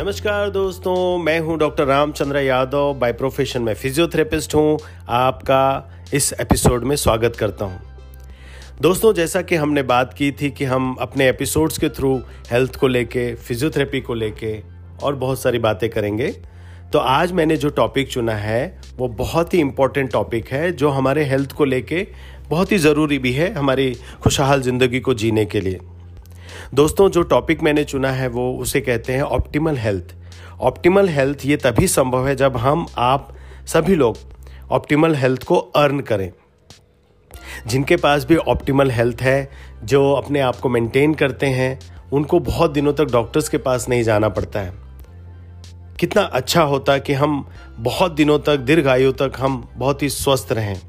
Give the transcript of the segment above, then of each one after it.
नमस्कार दोस्तों, मैं हूँ doctor Ramchandra Yadav by profession में फिजियोथेरेपिस्ट हूँ। आपका इस एपिसोड में स्वागत करता हूँ। दोस्तों, जैसा कि हमने बात की थी कि हम अपने एपिसोड्स के थ्रू हेल्थ को लेके फिजियोथेरेपी को लेके और बहुत सारी बातें करेंगे। तो आज मैंने जो टॉपिक चुना है, वो बहुत ही इम्पोर्टेंट टॉपिक है, जो हमारे हेल्थ को लेके बहुत ही ज़रूरी भी है हमारी खुशहाल ज़िंदगी को जीने के लिए। दोस्तों, जो टॉपिक मैंने चुना है, वो उसे कहते हैं ऑप्टिमल हेल्थ ऑप्टिमल हेल्थ ये तभी संभव है जब हम, आप सभी लोग ऑप्टिमल हेल्थ को अर्न करें। जिनके पास भी ऑप्टिमल हेल्थ है, जो अपने आप को मेंटेन करते हैं, उनको बहुत दिनों तक डॉक्टर्स के पास नहीं जाना पड़ता है। कितना अच्छा होता कि हम बहुत दिनों तक, दीर्घ आयु तक हम बहुत ही स्वस्थ रहें।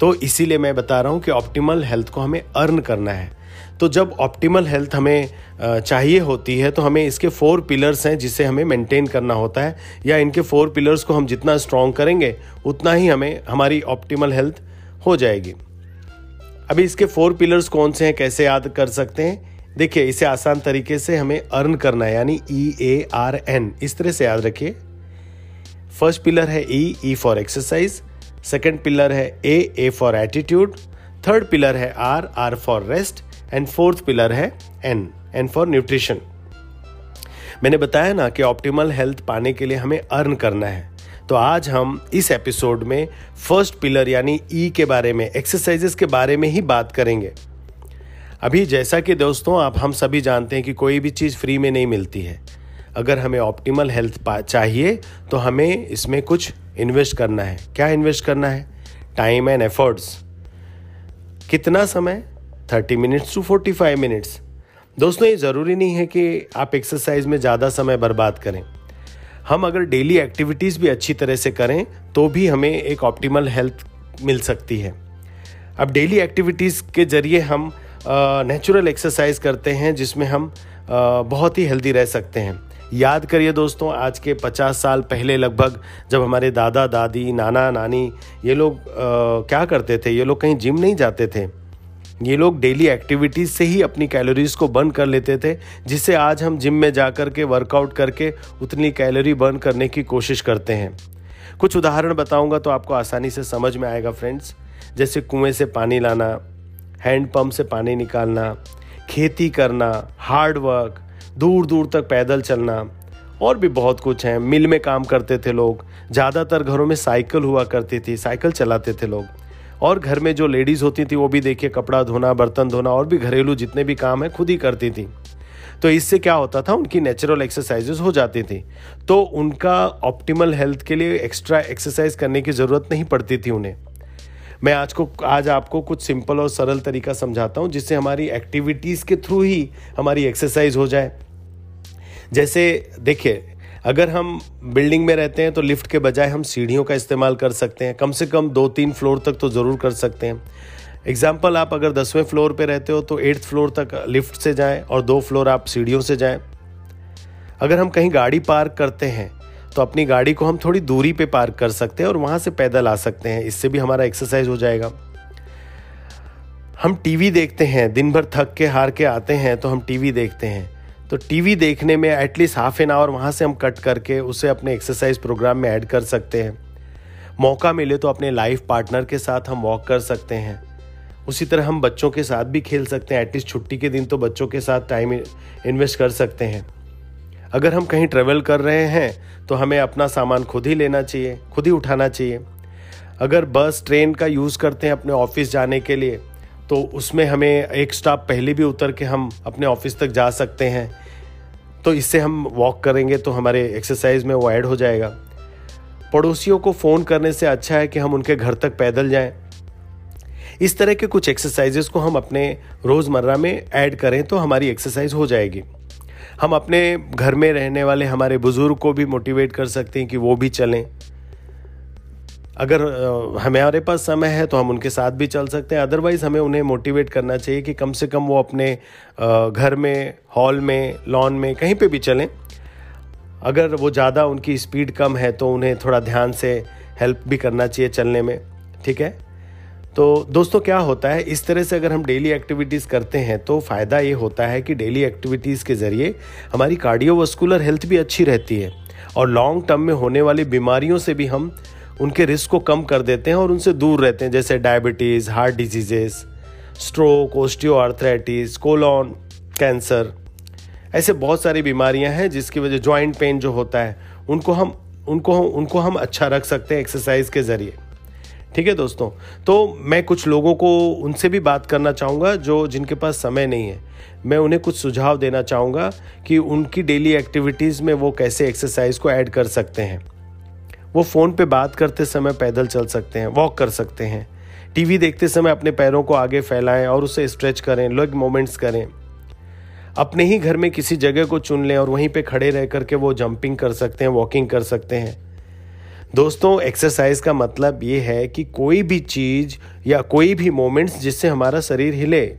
तो इसीलिए मैं बता रहा हूँ कि ऑप्टिमल हेल्थ को हमें अर्न करना है। तो जब ऑप्टिमल हेल्थ हमें चाहिए होती है तो हमें इसके फोर पिलर्स हैं जिसे हमें मेंटेन करना होता है। या इनके फोर पिलर्स को हम जितना स्ट्रॉन्ग करेंगे, उतना ही हमें हमारी ऑप्टिमल हेल्थ हो जाएगी। अभी इसके फोर पिलर्स कौन से हैं, कैसे याद कर सकते हैं? देखिए, इसे आसान तरीके से हमें अर्न करना है, यानी ई ए आर एन इस तरह से याद रखिए। फ़र्स्ट पिलर है E E for exercise second pillar है A A for attitude third pillar है R R for rest and fourth pillar है एन एन फॉर न्यूट्रिशन मैंने बताया ना कि ऑप्टिमल हेल्थ पाने के लिए हमें अर्न करना है। तो आज हम इस एपिसोड में फ़र्स्ट पिलर यानी ई e के बारे में एक्सरसाइजेस के बारे में ही बात करेंगे। अभी जैसा कि दोस्तों आप, हम सभी जानते हैं कि कोई भी चीज़ फ्री में नहीं मिलती है। अगर हमें ऑप्टिमल हेल्थ चाहिए तो हमें इसमें कुछ इन्वेस्ट करना है। क्या इन्वेस्ट करना है? टाइम एंड एफर्ट्स कितना समय? Thirty minutes to forty five minutes. दोस्तों, ये ज़रूरी नहीं है कि आप एक्सरसाइज में ज़्यादा समय बर्बाद करें। हम अगर डेली एक्टिविटीज़ भी अच्छी तरह से करें तो भी हमें एक ऑप्टिमल हेल्थ मिल सकती है। अब डेली एक्टिविटीज़ के ज़रिए हम नेचुरल एक्सरसाइज करते हैं, जिसमें हम बहुत ही हेल्दी रह सकते हैं। याद करिए दोस्तों, आज के 50 साल पहले लगभग, जब हमारे दादा, दादी, नाना, नानी, ये लोग क्या करते थे? ये लोग कहीं जिम नहीं जाते थे। ये लोग डेली एक्टिविटीज़ से ही अपनी कैलोरीज को बर्न कर लेते थे जिससे आज हम जिम में जा कर के वर्कआउट करके उतनी कैलोरी बर्न करने की कोशिश करते हैं। कुछ उदाहरण बताऊँगा तो आपको आसानी से समझ में आएगा फ्रेंड्स जैसे कुएँ से पानी लाना हैंड पंप से पानी निकालना, खेती करना हार्ड वर्क दूर दूर तक पैदल चलना, और भी बहुत कुछ है। मिल में काम करते थे लोग, ज़्यादातर घरों में साइकिल हुआ करती थी साइकिल चलाते थे लोग। और घर में जो लेडीज़ होती थी, वो भी देखिए, कपड़ा धोना, बर्तन धोना, और भी घरेलू जितने भी काम है, खुद ही करती थी। तो इससे क्या होता था, उनकी नेचुरल एक्सरसाइजेस हो जाती थी। तो उनका ऑप्टिमल हेल्थ के लिए एक्स्ट्रा एक्सरसाइज करने की ज़रूरत नहीं पड़ती थी उन्हें। मैं आज को, आज आपको कुछ सिंपल और सरल तरीका समझाता हूँ, जिससे हमारी एक्टिविटीज़ के थ्रू ही हमारी एक्सरसाइज हो जाए। जैसे देखिए अगर हम बिल्डिंग में रहते हैं तो लिफ्ट के बजाय हम सीढ़ियों का इस्तेमाल कर सकते हैं। कम से कम दो तीन फ्लोर तक तो ज़रूर कर सकते हैं। एग्ज़ाम्पल आप अगर दसवें फ्लोर पे रहते हो तो एट्थ फ्लोर तक लिफ्ट से जाएँ और दो फ्लोर आप सीढ़ियों से जाएँ। अगर हम कहीं गाड़ी पार्क करते हैं तो अपनी गाड़ी को हम थोड़ी दूरी पे पार्क कर सकते हैं और वहाँ से पैदल आ सकते हैं। इससे भी हमारा एक्सरसाइज हो जाएगा। हम टीवी देखते हैं, दिन भर थक के हार के आते हैं तो हम टीवी देखते हैं। तो टीवी देखने में एटलीस्ट हाफ़ एन आवर वहाँ से हम कट करके उसे अपने एक्सरसाइज प्रोग्राम में ऐड कर सकते हैं। मौका मिले तो अपने लाइफ पार्टनर के साथ हम वॉक कर सकते हैं। उसी तरह हम बच्चों के साथ भी खेल सकते हैं। एटलीस्ट छुट्टी के दिन तो बच्चों के साथ टाइम इन्वेस्ट कर सकते हैं। अगर हम कहीं ट्रेवल कर रहे हैं तो हमें अपना सामान खुद ही लेना चाहिए, खुद ही उठाना चाहिए। अगर बस ट्रेन का यूज़ करते हैं अपने ऑफ़िस जाने के लिए तो उसमें हमें एक स्टॉप पहले भी उतर के हम अपने ऑफ़िस तक जा सकते हैं। तो इससे हम वॉक करेंगे तो हमारे एक्सरसाइज में वो ऐड हो जाएगा। पड़ोसियों को फ़ोन करने से अच्छा है कि हम उनके घर तक पैदल जाएँ। इस तरह के कुछ एक्सरसाइजेस को हम अपने रोज़मर्रा में ऐड करें तो हमारी एक्सरसाइज हो जाएगी। हम अपने घर में रहने वाले हमारे बुज़ुर्ग को भी मोटिवेट कर सकते हैं कि वो भी चलें। अगर हमारे पास समय है तो हम उनके साथ भी चल सकते हैं। अदरवाइज़ हमें उन्हें मोटिवेट करना चाहिए कि कम से कम वो अपने घर में हॉल में लॉन में, कहीं पे भी चलें। अगर वो ज़्यादा उनकी स्पीड कम है तो उन्हें थोड़ा ध्यान से हेल्प भी करना चाहिए चलने में। ठीक है? तो दोस्तों क्या होता है? इस तरह से अगर हम डेली एक्टिविटीज़ करते हैं तो फ़ायदा ये होता है कि डेली एक्टिविटीज़ के ज़रिए हमारी कार्डियोवास्कुलर हेल्थ भी अच्छी रहती है। और लॉन्ग टर्म में होने वाली बीमारियों से भी हम उनके रिस्क को कम कर देते हैं और उनसे दूर रहते हैं, जैसे diabetes heart diseases stroke osteoarthritis colon cancer ऐसे बहुत सारी बीमारियाँ हैं जिसकी वजह जॉइंट पेन जो होता है, उनको हम उनको हम उनको हम अच्छा रख सकते हैं एक्सरसाइज के ज़रिए। ठीक है दोस्तों? तो मैं कुछ लोगों को उनसे भी बात करना चाहूँगा जो जिनके पास समय नहीं है। मैं उन्हें कुछ सुझाव देना चाहूँगा कि उनकी डेली एक्टिविटीज़ में वो कैसे एक्सरसाइज को ऐड कर सकते हैं। वो फ़ोन पे बात करते समय पैदल चल सकते हैं वॉक कर सकते हैं। टीवी देखते समय अपने पैरों को आगे फैलाएँ और उसे स्ट्रेच करें लेग मोमेंट्स करें। अपने ही घर में किसी जगह को चुन लें और वहीं पे खड़े रह करके वो जंपिंग कर सकते हैं वॉकिंग कर सकते हैं। दोस्तों एक्सरसाइज का मतलब ये है कि कोई भी चीज़ या कोई भी मोमेंट्स जिससे हमारा शरीर हिले।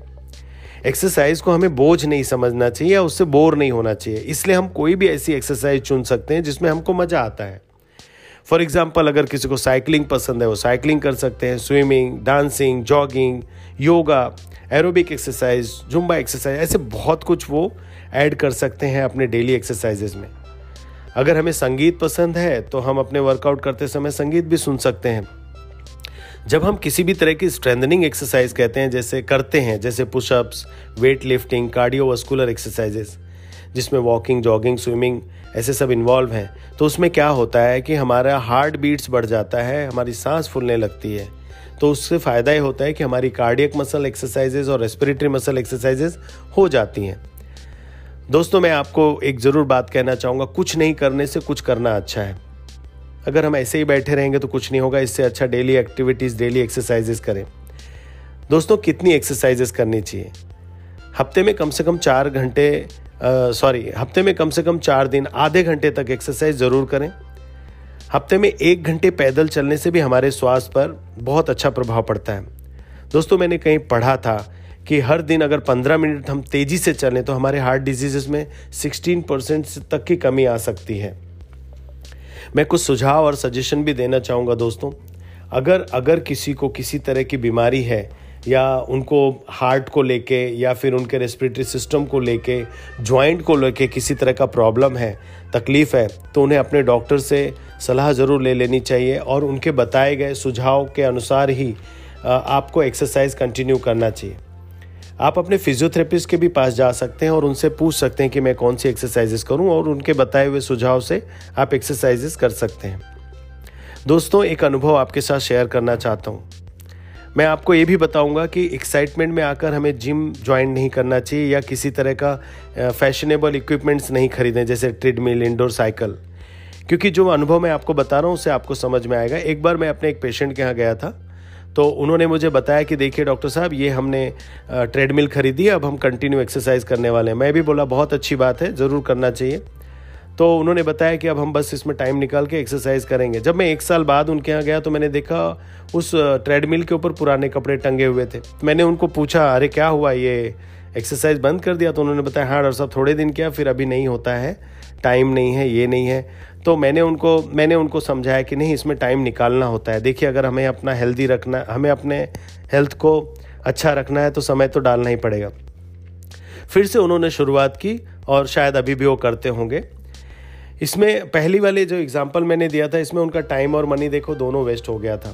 एक्सरसाइज को हमें बोझ नहीं समझना चाहिए या उससे बोर नहीं होना चाहिए। इसलिए हम कोई भी ऐसी एक्सरसाइज चुन सकते हैं जिसमें हमको मज़ा आता है। फॉर एग्ज़ाम्पल अगर किसी को साइकिलिंग पसंद है, वो साइकिलिंग कर सकते हैं swimming dancing jogging yoga aerobic exercise zumba exercise ऐसे बहुत कुछ वो ऐड कर सकते हैं अपने डेली एक्सरसाइजेज में। अगर हमें संगीत पसंद है तो हम अपने वर्कआउट करते समय संगीत भी सुन सकते हैं। जब हम किसी भी तरह की स्ट्रेंथनिंग एक्सरसाइज कहते हैं, जैसे करते हैं, जैसे pushups weight lifting cardiovascular exercises जिसमें वॉकिंग जॉगिंग स्विमिंग ऐसे सब इन्वॉल्व हैं तो उसमें क्या होता है कि हमारा हार्ट बीट्स बढ़ जाता है, हमारी सांस फूलने लगती है। तो उससे फ़ायदा ये होता है कि हमारी कार्डियक मसल एक्सरसाइजेज और रेस्पिरेटरी मसल एक्सरसाइजेज हो जाती हैं। दोस्तों, मैं आपको एक ज़रूर बात कहना चाहूँगा, कुछ नहीं करने से कुछ करना अच्छा है। अगर हम ऐसे ही बैठे रहेंगे तो कुछ नहीं होगा, इससे अच्छा डेली एक्टिविटीज़ डेली एक्सरसाइजेस करें। दोस्तों, कितनी एक्सरसाइजेस करनी चाहिए? हफ़्ते में कम से कम चार घंटे सॉरी हफ़्ते में कम से कम चार दिन, आधे घंटे तक एक्सरसाइज ज़रूर करें। हफ़्ते में एक घंटे पैदल चलने से भी हमारे स्वास्थ्य पर बहुत अच्छा प्रभाव पड़ता है। दोस्तों, मैंने कहीं पढ़ा था कि हर दिन अगर 15 मिनट हम तेज़ी से चलें तो हमारे हार्ट डिज़ीज़ में 16 परसेंट तक की कमी आ सकती है। मैं कुछ सुझाव और सजेशन भी देना चाहूँगा दोस्तों। अगर अगर किसी को किसी तरह की बीमारी है या उनको हार्ट को लेके या फिर उनके रेस्पिरेटरी सिस्टम को लेके जॉइंट को लेके किसी तरह का प्रॉब्लम है, तकलीफ़ है तो उन्हें अपने डॉक्टर से सलाह ज़रूर ले लेनी चाहिए और उनके बताए गए सुझाव के अनुसार ही आपको एक्सरसाइज कंटिन्यू करना चाहिए। आप अपने फिजियोथेरेपिस्ट के भी पास जा सकते हैं और उनसे पूछ सकते हैं कि मैं कौन सी एक्सरसाइजेस करूँ और उनके बताए हुए सुझाव से आप एक्सरसाइजेस कर सकते हैं। दोस्तों, एक अनुभव आपके साथ शेयर करना चाहता हूँ। मैं आपको ये भी बताऊँगा कि एक्साइटमेंट में आकर हमें जिम ज्वाइन नहीं करना चाहिए या किसी तरह का फैशनेबल इक्विपमेंट्स नहीं खरीदें, जैसे ट्रेडमिल इंडोर साइकिल क्योंकि जो अनुभव मैं आपको बता रहा हूँ उससे आपको समझ में आएगा। एक बार मैं अपने एक पेशेंट के यहाँ गया था तो उन्होंने मुझे बताया कि देखिए डॉक्टर साहब, ये हमने ट्रेडमिल खरीदी अब हम कंटिन्यू एक्सरसाइज करने वाले हैं। मैं भी बोला, बहुत अच्छी बात है, ज़रूर करना चाहिए। तो उन्होंने बताया कि अब हम बस इसमें टाइम निकाल के एक्सरसाइज करेंगे। जब मैं एक साल बाद उनके यहाँ गया तो मैंने देखा उस ट्रेडमिल के ऊपर पुराने कपड़े टंगे हुए थे। मैंने उनको पूछा, अरे, क्या हुआ ये? एक्सरसाइज बंद कर दिया? तो उन्होंने बताया हाँ डॉक्टर साहब, थोड़े दिन किया, फिर अभी नहीं होता है। टाइम नहीं है, ये नहीं है। तो मैंने उनको मैंने उनको समझाया कि नहीं, इसमें टाइम निकालना होता है। देखिए, अगर हमें अपना हेल्दी रखना, हमें अपने हेल्थ को अच्छा रखना है तो समय तो डालना ही पड़ेगा। फिर से उन्होंने शुरुआत की और शायद अभी भी वो करते होंगे। इसमें पहली वाले जो एग्ज़ाम्पल मैंने दिया था, इसमें उनका टाइम और मनी देखो, दोनों वेस्ट हो गया था।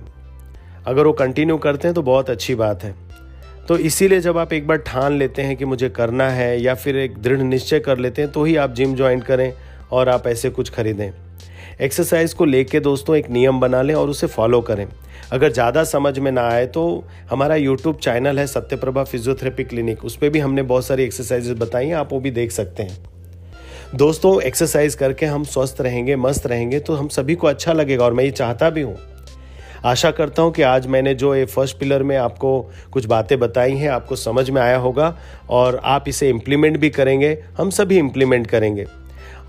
अगर वो कंटिन्यू करते हैं तो बहुत अच्छी बात है। तो इसीलिए जब आप एक बार ठान लेते हैं कि मुझे करना है या फिर एक दृढ़ निश्चय कर लेते हैं तो ही आप जिम ज्वाइन करें और आप ऐसे कुछ खरीदें। एक्सरसाइज को लेके दोस्तों एक नियम बना लें और उसे फॉलो करें। अगर ज़्यादा समझ में ना आए तो हमारा यूट्यूब चैनल है सत्यप्रभा फिजियोथेरेपी क्लिनिक उस पर भी हमने बहुत सारी एक्सरसाइजेज बताई हैं, आप वो भी देख सकते हैं। दोस्तों एक्सरसाइज करके हम स्वस्थ रहेंगे, मस्त रहेंगे तो हम सभी को अच्छा लगेगा और मैं ये चाहता भी हूँ। आशा करता हूँ कि आज मैंने जो ये फ़र्स्ट पिलर में आपको कुछ बातें बताई हैं, आपको समझ में आया होगा और आप इसे इम्प्लीमेंट भी करेंगे, हम सभी इम्प्लीमेंट करेंगे।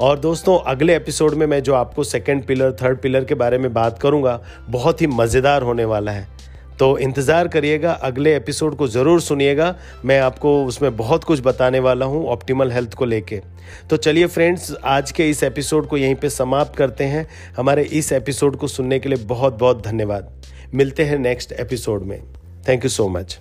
और दोस्तों, अगले एपिसोड में मैं जो आपको सेकेंड पिलर थर्ड पिलर के बारे में बात करूँगा, बहुत ही मज़ेदार होने वाला है। तो इंतज़ार करिएगा, अगले एपिसोड को ज़रूर सुनिएगा। मैं आपको उसमें बहुत कुछ बताने वाला हूँ ऑप्टिमल हेल्थ को लेके। तो चलिए फ्रेंड्स, आज के इस एपिसोड को यहीं पे समाप्त करते हैं। हमारे इस एपिसोड को सुनने के लिए बहुत बहुत धन्यवाद। मिलते हैं नेक्स्ट एपिसोड में। Thank you so much.